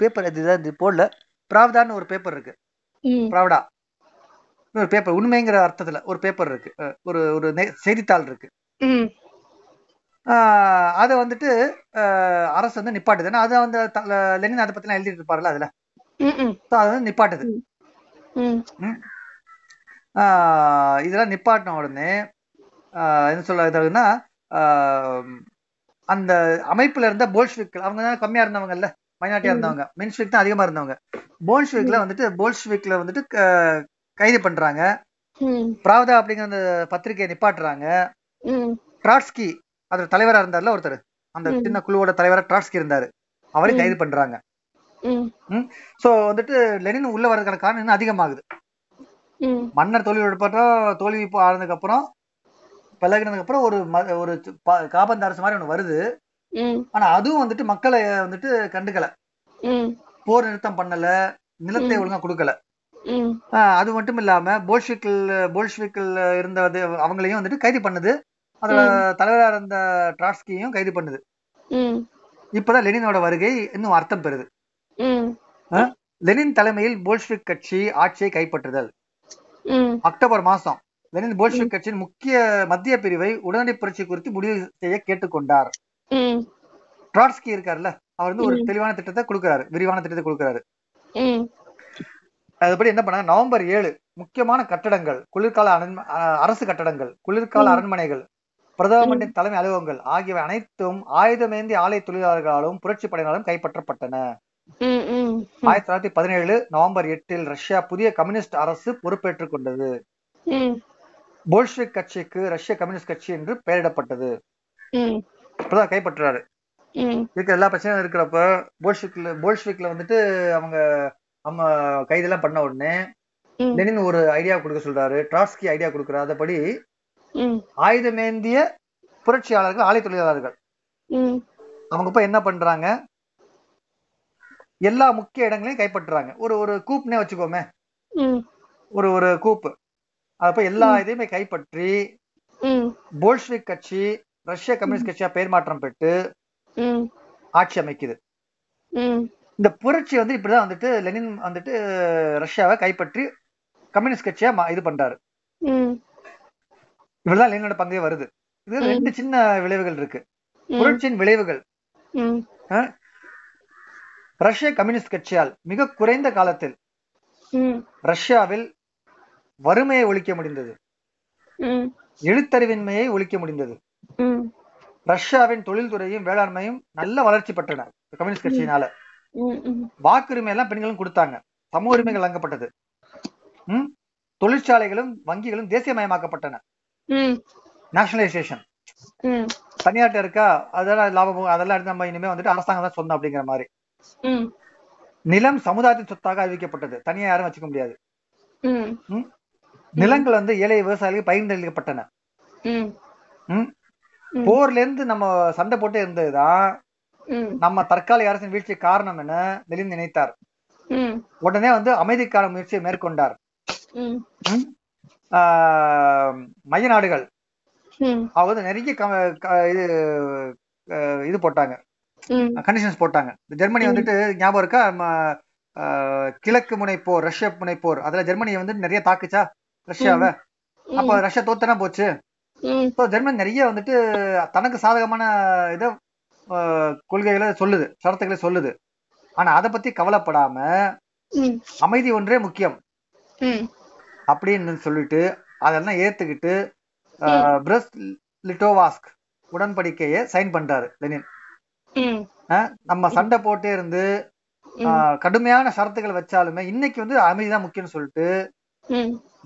பேப்பர் இது போடல. பிராவ்தான்னு ஒரு பேப்பர் இருக்கு. பிராவ்டா. ஒரு பேப்பர் உண்மைங்கிற அர்த்தத்துல ஒரு பேப்பர் இருக்கு. ஒரு ஒரு செய்தித்தாள் இருக்கு. அதை வந்துட்டு அரசு வந்து நிப்பாட்டுது. ஏன்னா அதை வந்து லெனின் அதை பத்திலாம் எழுதிட்டு இருப்பாருல்ல அதுல. அதை வந்து நிப்பாட்டுது. இதெல்லாம் நிப்பாட்டின உடனே என்ன சொல்ல இதாகுதுன்னா ஆஹ் அந்த அமைப்புல இருந்த போல்ஷ்விக்கள் அவங்க தான் கம்மியா இருந்தவங்கல்ல. மைனாரிட்டியா இருந்தவங்க மென்ஷ்விக் தான் அதிகமா இருந்தவங்க போல்ஷ்விக்ல வந்துட்டு போல்ஷ்விக்ல வந்துட்டு கைது பண்றாங்க பிராவ்தா அப்படிங்கிற அந்த பத்திரிகையை நிப்பாட்டுறாங்க ட்ராட்ஸ்கி அதோட தலைவரா இருந்தார்ல ஒருத்தர் அந்த. சின்ன குழுவோட தலைவரா ட்ராட்ஸ்கி இருந்தாரு அவரையும். கைது பண்றாங்க சோ வந்துட்டு லெனின் உள்ள வர்றதுக்கான காரணம் இன்னும் அதிகமாகுது மன்னர் தோல்வி ஏற்பட்டோம் தோல்வி ஆனதுக்கு அப்புறம் பழகினதுக்கு அப்புறம் ஒரு ஒரு காபந்து அரசு மாதிரி ஒண்ணு வருது ஆனா அதுவும் வந்துட்டு மக்களை வந்துட்டு கண்டுக்கல. போர் நிறுத்தம் பண்ணல நிலத்தை. ஒழுங்கா கொடுக்கல. அது மட்டும் இல்லாம போல்ஷிக்கல் போல்ஷ்விக்கல் இருந்தது அவங்களையும் வந்துட்டு கைது பண்ணுது. அதோட தலைவரா இருந்த ட்ராட்ஸ்கியையும் கைது பண்ணுது. இப்பதான் லெனினோட வருகை இன்னும் அர்த்தம் பெறுது. லெனின் தலைமையில் போல்ஷ்விக் கட்சி ஆட்சியை கைப்பற்றுதல். அக்டோபர் மாசம் லெனின் போல்ஷ்விக் கட்சியின் முக்கிய மத்திய பிரிவை உடனடி புரட்சி குறித்து முடிவு செய்ய கேட்டுக்கொண்டார். ட்ராட்ஸ்கி இருக்காருல்ல அவர் வந்து ஒரு. தெளிவான திட்டத்தை கொடுக்கறாரு விரிவான திட்டத்தை கொடுக்கறாரு. அதுபடி என்ன பண்ணாங்க நவம்பர் ஏழு முக்கியமான கட்டடங்கள் குளிர்கால அரசு கட்டடங்கள் குளிர்கால. அரண்மனைகள் பிரதமரின் தலைமை அலுவலகங்கள் ஆகியவை அனைத்தும் ஆயுதமேந்தி ஆலை தொழிலாளர்களாலும் புரட்சி படையினராலும் கைப்பற்றப்பட்டன. ஆயிரத்தி தொள்ளாயிரத்தி பதினேழு நவம்பர் எட்டில் ரஷ்யா புதிய கம்யூனிஸ்ட் அரசு பொறுப்பேற்றுக் கொண்டது. ம். போல்ஷ்விக் கட்சிக்கு ரஷ்ய கம்யூனிஸ்ட் கட்சி என்று பெயரிடப்பட்டது. இப்பதான் கைப்பற்றுறாரு. ம். இருக்கிற எல்லா பிரச்சனையும் இருக்கிறப்ப போல்ஷ்விக்ல போல்ஷ்விக்ல வந்துட்டு அவங்க நம்ம கைதெல்லாம் பண்ண உடனே லெனின் ஒரு ஐடியா கொடுக்க சொல்றாரு. ட்ராட்ஸ்கி ஐடியா கொடுக்குறாரு. அதபடி ஆயுதமேந்திய புரட்சியாளர்கள் ஆலை தொழிலாளர்கள். அவங்க இப்ப என்ன பண்றாங்க? எல்லா முக்கிய இடங்களையும் கைப்பற்றுறாங்க. ஒரு ஒரு கூப்னே வச்சுக்கோமே. ஒரு ஒரு கூப்பு. அப்ப எல்லா. இதையுமே கைப்பற்றி போல்ஷ்விக் கட்சி ரஷ்ய கம்யூனிஸ்ட் கட்சியா பெயர் மாற்றம் பெற்று ஆட்சி அமைக்குது. இந்த புரட்சி வந்து இப்படிதான் வந்துட்டு லெனின் வந்துட்டு ரஷ்யாவை கைப்பற்றி கம்யூனிஸ்ட் கட்சியா இது பண்றாரு. இப்படிதான் லெனினோட பங்கே வருது. இது. ரெண்டு சின்ன விளைவுகள் இருக்கு. புரட்சியின் விளைவுகள். ரஷ்ய கம்யூனிஸ்ட் கட்சியால் மிக குறைந்த காலத்தில் ரஷ்யாவில் வறுமையை ஒழிக்க முடிந்தது. எழுத்தறிவின்மையை ஒழிக்க முடிந்தது. ரஷ்யாவின் தொழில்துறையும் வேளாண்மையும் நல்ல வளர்ச்சி பெற்றன கம்யூனிஸ்ட் கட்சியினால. வாக்குரிமை எல்லாம் பெண்களும் கொடுத்தாங்க. சம உரிமைகள் வழங்கப்பட்டது ம்? தொழிற்சாலைகளும் வங்கிகளும் தேசியமயமாக்கப்பட்டன. நேஷனலைசேஷன் தனியாட்ட இருக்கா? அதெல்லாம் லாபம் அதெல்லாம் எடுத்து நம்ம இனிமே வந்துட்டு அரசாங்கம் தான் சொந்தம் அப்படிங்கிற மாதிரி. நிலம் சமுதாயத்தின் சொத்தாக அறிவிக்கப்பட்டது. தனியா யாரும் வச்சுக்க முடியாது. நிலங்கள் வந்து ஏழை விவசாயிகளுக்கு பகிர்ந்தளிக்கப்பட்டன. போர்ல இருந்து நம்ம சண்டை போட்டு இருந்ததுதான். நம்ம தற்காலிக அரசின் வீழ்ச்சி காரணம் என லெனின் நினைத்தார். உடனே வந்து அமைதிக்கான முயற்சியை மேற்கொண்டார். மைய நாடுகள். அவங்க வந்து நிறைய இது இது போட்டாங்க. கண்டிஷன்ஸ் போட்டாங்க. ஜெர்மனி. வந்துட்டு ஞாபகம் இருக்கா? நம்ம, கிழக்கு முனைப்போர் ரஷ்ய முனைப்போர். அதுல ஜெர்மனி வந்து நிறைய தாக்குச்சா? ரஷ்யாவை? அப்ப ரஷ்யா தோத்தனா போச்சு. ஸோ ஜெர்மனி நிறைய வந்துட்டு தனக்கு சாதகமான இதை கொள்கைகளை சொல்லுது ஷரத்துக்களை சொல்லுது. ஆனா அதை பத்தி கவலைப்படாம அமைதி ஒன்றே முக்கியம். அப்படின்னு சொல்லிட்டு அதெல்லாம் ஏத்துக்கிட்டு ஆஹ், பிரஸ்ட் லிட்டோவாஸ்க் உடன்படிக்கையை சைன் பண்றாரு லெனின். நம்ம சண்டை போட்டே இருந்து கடுமையான ஷரத்துகள் வச்சாலுமே இன்னைக்கு வந்து அமைதிதான் முக்கியம்னு சொல்லிட்டு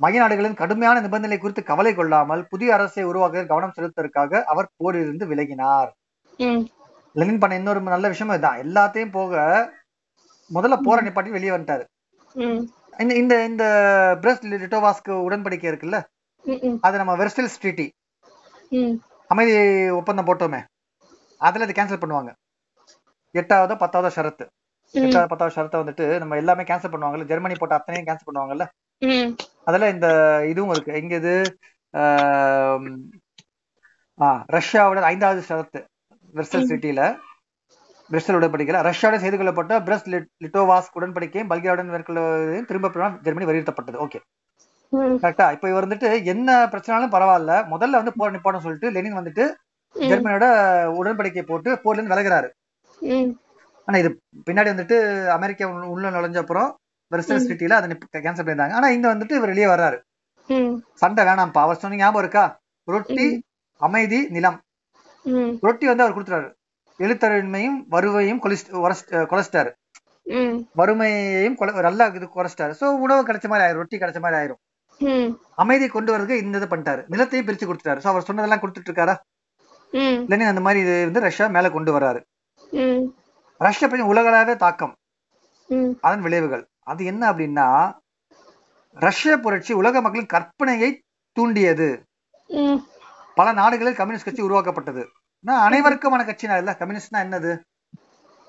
மைய நாடுகளின் கடுமையான நிபந்தனை குறித்து கவலை கொள்ளாமல் புதிய அரசை உருவாக்குவதில் கவனம் செலுத்துவதற்காக அவர் போரிலிருந்து விலகினார். லெனின் பண்ண இன்னொரு நல்ல விஷயம் இதுதான். எல்லாத்தையும் போக முதல்ல போரை நிப்பாட்டி வெளியே வந்துட்டாரு. இந்த இந்த இந்த பிரஸ்ட் லிட்டோவாஸ்க்கு உடன்படிக்கை இருக்குல்ல? அது நம்ம வெர்ஸ்டல் ஸ்ட்ரீட்டி அமைதி ஒப்பந்தம் போட்டோமே. அதுல இது கேன்சல் பண்ணுவாங்க. எட்டாவதோ பத்தாவதோ ஷரத்து. எட்டாவது பத்தாவது ஷரத்தை வந்துட்டு நம்ம எல்லாமே கேன்சல் பண்ணுவாங்கல்ல? ஜெர்மனி போட்ட அத்தனையும் கேன்சல் பண்ணுவாங்கல்ல? அதுல இந்த இதுவும் இருக்கு. எங்க இது? ரஷ்யாவோட ஐந்தாவது வெர்சல் ம். சிட்டியில பிரஸ்டல் உடன்படிக்கையில ரஷ்யாவுடன் செய்து கொள்ளப்பட்ட பிரஸ்ட் லிட்டோவாஸ்க் உடன்படிக்கையும் பல்கேரியாவுடன் மேற்கொள்வதையும் திரும்ப ஜெர்மனி வலியுறுத்தப்பட்டது. ஓகே கரெக்டா இப்போ இவர் வந்துட்டு என்ன பிரச்சனாலும் பரவாயில்ல. முதல்ல வந்து போர் நிப்பாட்டம் சொல்லிட்டு லெனின் வந்துட்டு ஜெர்மனியோட உடன்படிக்கை போட்டு போர்ல இருந்து விலகுறாரு. ஆனா இது பின்னாடி வந்துட்டு அமெரிக்கா உள்ள நுழைஞ்ச அப்புறம் வெர்சல். சிட்டியில அதை கேன்சல் பண்ணியிருந்தாங்க ஆனா இங்க வந்துட்டு இவர் வெளியே வர்றாரு. சண்டை வேணாம்ப்பா. அவர் சொன்ன ஞாபகம் இருக்கா? ரொட்டி. அமைதி நிலம். ரொட்டி வந்து அவர் கொடுத்துறாரு. எழுத்தறிவின்மையும் உரஸ்ட்- குறைச்சிட்டாரு வறுமையையும் நல்லா இது குறைச்சிட்டாரு. சோ உணவு கிடைச்ச மாதிரி ஆயிரும். ரொட்டி கிடைச்ச மாதிரி ஆயிரும். ம். அமைதி கொண்டு வரதுக்கு இந்த இது பண்ணிட்டாரு. நிலத்தையும் பிரிச்சு கொடுத்துட்டாரு. சோ அவர் சொன்னதெல்லாம் கொடுத்துட்டு இருக்காரா லெனின் அந்த மாதிரி இது வந்து ரஷ்யா மேல கொண்டு வர்றாரு. ரஷ்யா பற்றி உலகளாவிய தாக்கம். அதன் விளைவுகள். அது என்ன அப்படின்னா ரஷ்ய புரட்சி உலக மக்களின் கற்பனையை தூண்டியது. பல நாடுகளில் கம்யூனிஸ்ட் கட்சி உருவாக்கப்பட்டது. அனைவருக்குமான கட்சினா இல்ல கம்யூனிஸ்ட்னா என்னது?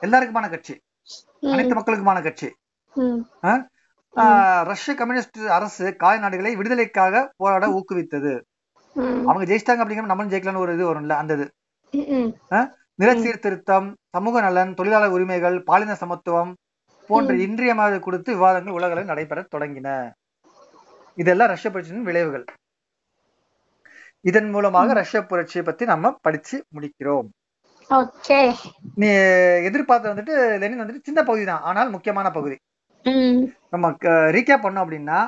எல்லாருக்குமான கட்சி. அனைத்து மக்களுக்குமான கட்சி. ரஷ்ய கம்யூனிஸ்ட் அரசு காய் நாடுகளை விடுதலைக்காக போராட ஊக்குவித்தது. அவங்க ஜெயிச்சிட்டாங்க அப்படிங்கிற நம்மளும் ஜெயிக்கலாம்னு ஒரு இது வரும்ல அந்த இது. நில சீர்திருத்தம் சமூக நலன் தொழிலாளர் உரிமைகள் பாலின சமத்துவம் போன்ற ம். இன்றியமையாத கொடுத்து விவாதங்கள் உலகளவில் நடைபெற தொடங்கின. இதெல்லாம் ரஷ்ய புரட்சியின் விளைவுகள். இதன் மூலமாக ரஷ்ய புரட்சியை பத்தி நம்ம படிச்சு முடிக்கிறோம். நீ எதிர்பார்த்த வந்துட்டு லெனின் வந்துட்டு சின்ன பகுதி தான் ஆனால் முக்கியமான பகுதி. நம்ம ரீகேப் பண்ணோம் அப்படின்னா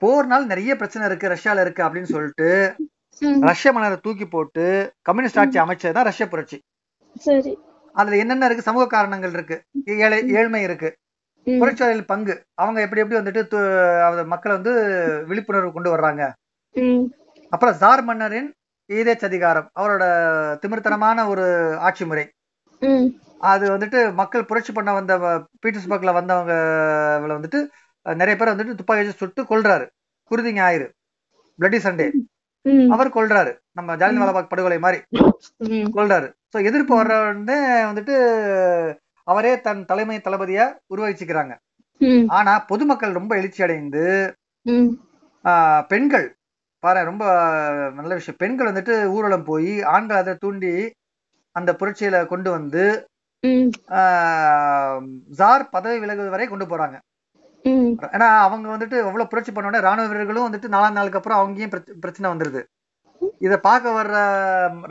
போர்னால் நிறைய பிரச்சனை இருக்கு ரஷ்யால இருக்கு அப்படின்னு சொல்லிட்டு ரஷ்ய மன்னரை தூக்கி போட்டு கம்யூனிஸ்ட் ஆட்சி அமைச்சதுதான் ரஷ்ய புரட்சி. சரி. அதுல என்னென்ன இருக்கு? சமூக காரணங்கள் இருக்கு. ஏழை ஏழ்மை இருக்கு. புரட்சியாளர்கள் பங்கு. அவங்க எப்படி எப்படி வந்துட்டு மக்களை வந்து விழிப்புணர்வு கொண்டு வர்றாங்க. அப்புறம் ஜார் மன்னரின் ஈதேச் அதிகாரம் அவரோட திமிர்த்தனமான ஒரு ஆட்சி முறை. அது வந்துட்டு மக்கள் புரட்சி பண்ண வந்த பீட்டர்ஸ்பர்க்ல வந்தவங்க வந்துட்டு நிறைய பேர் வந்துட்டு துப்பாக்கி வச்சு சுட்டு கொல்றாரு. குருதி ஞாயிறு. Bloody Sunday. அவர் கொல்றாரு. நம்ம ஜாலியன் வாலாபாக் படுகொலை மாதிரி ம். சோ எதிர்ப்பு வர்றவனே வந்துட்டு அவரே தன் தலைமை தளபதியா உருவகிச்சுக்கிறாங்க. ஆனா பொதுமக்கள் ரொம்ப எழுச்சி அடைந்து பெண்கள் பாரு ரொம்ப நல்ல விஷயம். பெண்கள் வந்துட்டு ஊர்வலம் போய் ஆண்கள் அதை தூண்டி அந்த புரட்சியில கொண்டு வந்து ஜார் பதவி விலகுவது வரை கொண்டு போறாங்க. ஏன்னா அவங்க வந்துட்டு அவ்வளவு புரட்சி பண்ண உடனே ராணுவ வீரர்களும் வந்துட்டு நாலாம் நாளுக்கு அப்புறம் அவங்கேயும் பிரச்ச- பிரச்சனை வந்துருது. இத பார்க்க வர்ற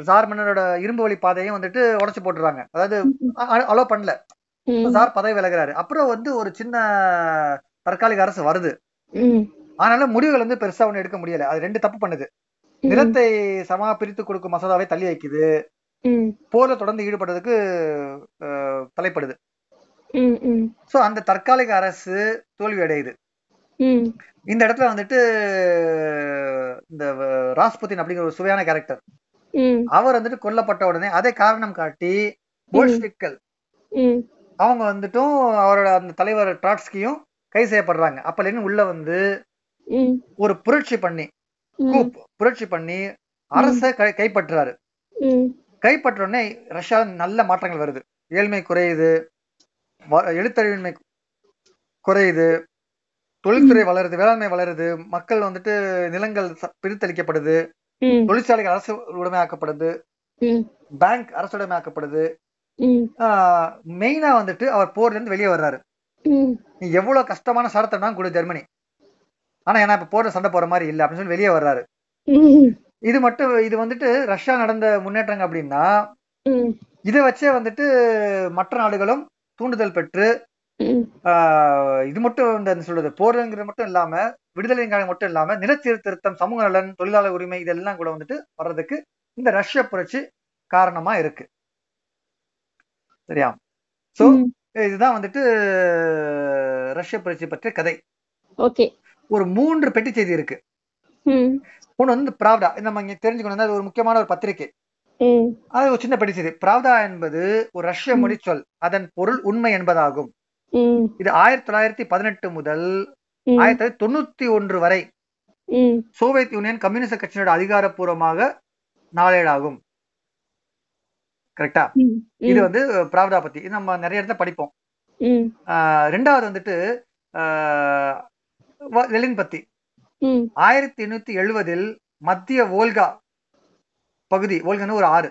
ஜார் மன்னரோட இரும்பு வழி பாதையும் வந்துட்டு உடைச்சு போட்டுறாங்க. அதாவது அலோ பண்ணல. ஜார் பதவி விலகுறாரு. அப்புறம் வந்து ஒரு சின்ன தற்காலிக அரசு வருது. ஆனாலும் முடிவுகள் வந்து பெருசா ஒண்ணு எடுக்க முடியல. அது ரெண்டு தப்பு பண்ணுது. நிலத்தை சமா பிரித்து கொடுக்கும் மசோதாவை தள்ளி வைக்குது. போர்ல தொடர்ந்து ஈடுபடுறதுக்கு தலைப்படுது. சோ அந்த தற்காலிக அரசு தோல்வி அடையுது இந்த இடத்துல வந்துட்டு இந்த ராஸ்புத்தின் அப்படிங்கிற ஒரு சுவையான கேரக்டர் அவர் வந்துட்டு கொல்லப்பட்ட உடனே அதை காரணம் காட்டி போல்ஷ்விக்கள் ம். அவங்க வந்துட்டும் அவரோட அந்த தலைவர் ட்ராட்ஸ்கியும் கை செய்யப்படுறாங்க. அப்ப லெனின் உள்ள வந்து ஒரு புரட்சி பண்ணி புரட்சி பண்ணி அரசை கை- கைப்பற்றுறாரு. கைப்பற்ற உடனே ரஷ்யாவில் நல்ல மாற்றங்கள் வருது. ஏழ்மை குறையுது. எழுத்தறிவின்மை குறையுது. தொழில்துறை வளருது வேளாண்மை வளருது மக்கள் வந்துட்டு நிலங்கள் பிரித்தளிக்கப்படுது தொழிற்சாலைகள் அரசு உடைமையாக்கப்படுது பேங்க் அரசு உடைமையாக்கப்படுது மெயினா வந்துட்டு அவர் போர்ல இருந்து வெளியே வர்றாரு. நீ எவ்வளவு கஷ்டமான சரத்தனா கொடு ஜெர்மனி. ஆனா ஏன்னா இப்ப போர்ல சண்டை போற மாதிரி இல்ல அப்படின்னு சொல்லி வெளியே வர்றாரு. இது மட்டும் இது வந்துட்டு ரஷ்யா நடந்த முன்னேற்றங்க அப்படின்னா இதை வச்சே வந்துட்டு மற்ற நாடுகளும் தூண்டுதல் பெற்று இது மட்டும் இந்த சொல்றது போருங்கிறது மட்டும் இல்லாம விடுதலைங்காலம் மட்டும் இல்லாம நிலச்சீர்திருத்தம் சமூக நலன் தொழிலாளர் உரிமை இதெல்லாம் கூட வந்துட்டு வர்றதுக்கு இந்த ரஷ்ய புரட்சி காரணமா இருக்கு. சரியா? சோ இதுதான் வந்துட்டு ரஷ்ய புரட்சி பற்றிய கதை. ஓகே. ஒரு மூன்று பெட்டி செய்தி இருக்கு. ஒண்ணு வந்து பிராவ்டா. நம்ம இங்க தெரிஞ்சுக்கணும். அது ஒரு முக்கியமான ஒரு பத்திரிகை. அது ஒரு சின்ன பெட்டி செய்தி. பிராவ்டா என்பது ஒரு ரஷ்ய. மொழி சொல் அதன் பொருள் உண்மை என்பதாகும். இது ஆயிரத்தி தொள்ளாயிரத்தி பதினெட்டு முதல் ஆயிரத்தி தொள்ளாயிரத்தி தொண்ணூத்தி ஒன்று வரை சோவியத் யூனியன் கம்யூனிஸ்ட் கட்சியோட அதிகாரப்பூர்வமாக நாளேடாகும். கரெக்டா? இது வந்து பிராவ்டா பத்தி இது நம்ம நிறைய இடத்துல படிப்போம். ரெண்டாவது வந்துட்டு லெனின் பத்தி. ஆயிரத்தி எண்ணூத்தி எழுவதில் மத்திய வோல்கா பகுதி வோல்கான்னு ஒரு ஆறு.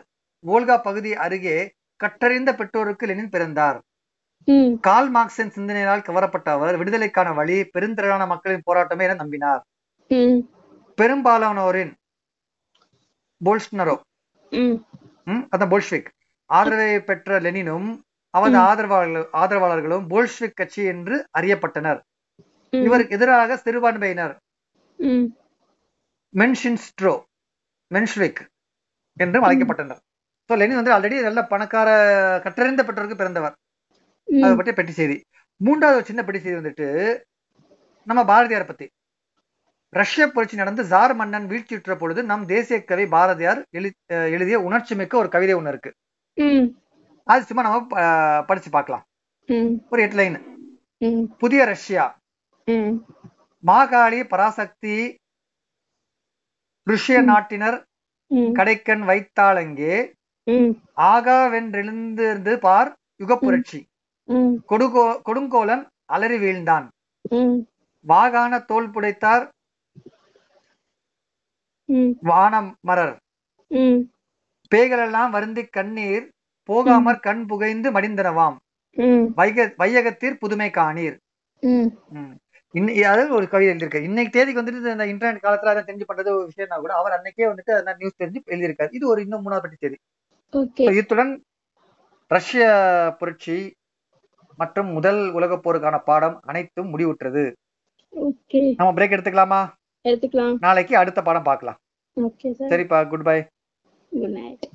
வோல்கா பகுதி அருகே கற்றறிந்த பெற்றோருக்கு லெனின் பிறந்தார். கால் மார்க்சின் சிந்தனையால் கவரப்பட்ட அவர் விடுதலைக்கான வழி பெருந்திரளான மக்களின் போராட்டமே என நம்பினார். பெரும்பாலானோரின் போல்ஸ்னரோ ம். ம், அதான் போல்ஷ்விக் ஆதரவை பெற்ற லெனினும் அவரது. ஆதரவாளர்கள் ஆதரவாளர்களும் போல்ஷ்விக் கட்சி என்று அறியப்பட்டனர். இவருக்கு எதிராக சிறுபான்மையினர் மென்ஷின்ஸ்ட்ரோ மென்ஷ்விக் என்றும் அழைக்கப்பட்டனர். ஸோ லெனின் வந்து ஆல்ரெடி நல்ல பணக்கார கற்றறிந்த பெற்றோருக்கு பிறந்தவர். அதை பற்றி பெட்டி செய்தி. மூன்றாவது சின்ன பெட்டி செய்தி வந்துட்டு நம்ம பாரதியார் பத்தி. ரஷ்ய புரட்சி நடந்து ஜார் மன்னன் வீழ்ச்சியுற்ற பொழுது நம் தேசிய கவி பாரதியார் எழுதிய உணர்ச்சி மிக்க ஒரு கவிதை ஒண்ணு இருக்கு. அது சும்மா நம்ம படிச்சு பார்க்கலாம். ஒரு எட்டு லைன் புதிய ரஷ்யா. மாகாளி பராசக்தி ருஷ்ய. நாட்டினர் கடைக்கண் வைத்தாளங்கே ம். ஆகாவென்றெழுந்திருந்து பார் யுகப்புரட்சி ம். கொடுகோ கொடுங்கோலன் அலறி வீழ்ந்தான். வாகான தோல் புடைத்தார். வானம் மரர் பேய்களெல்லாம் வருந்தி கண்ணீர் போகாமற் கண் புகைந்து மடிந்தனவாம். வைக வையகத்தீர் புதுமை காணீர். அதாவது ஒரு கவிதை எழுதியிருக்காரு. இன்னைக்கு தேதிக்கு வந்துட்டு இந்த இன்டர்நெட் காலத்துல அதை தெரிஞ்சு பண்றது ஒரு விஷயம்னா கூட அவர் அன்னைக்கே வந்துட்டு அந்த நியூஸ் தெரிஞ்சு எழுதியிருக்காரு. இது ஒரு இன்னும் மூணாவது ஓகே. So, இத்துடன் ரஷ்ய புரட்சி மற்றும் முதல் உலகப் போருக்கான பாடம் அனைத்தும் முடிவுற்றது. நம்ம பிரேக் எடுத்துக்கலாமா? எடுத்துக்கலாம். நாளைக்கு அடுத்த பாடம் பார்க்கலாம். சரிப்பா குட் பை குட் நைட்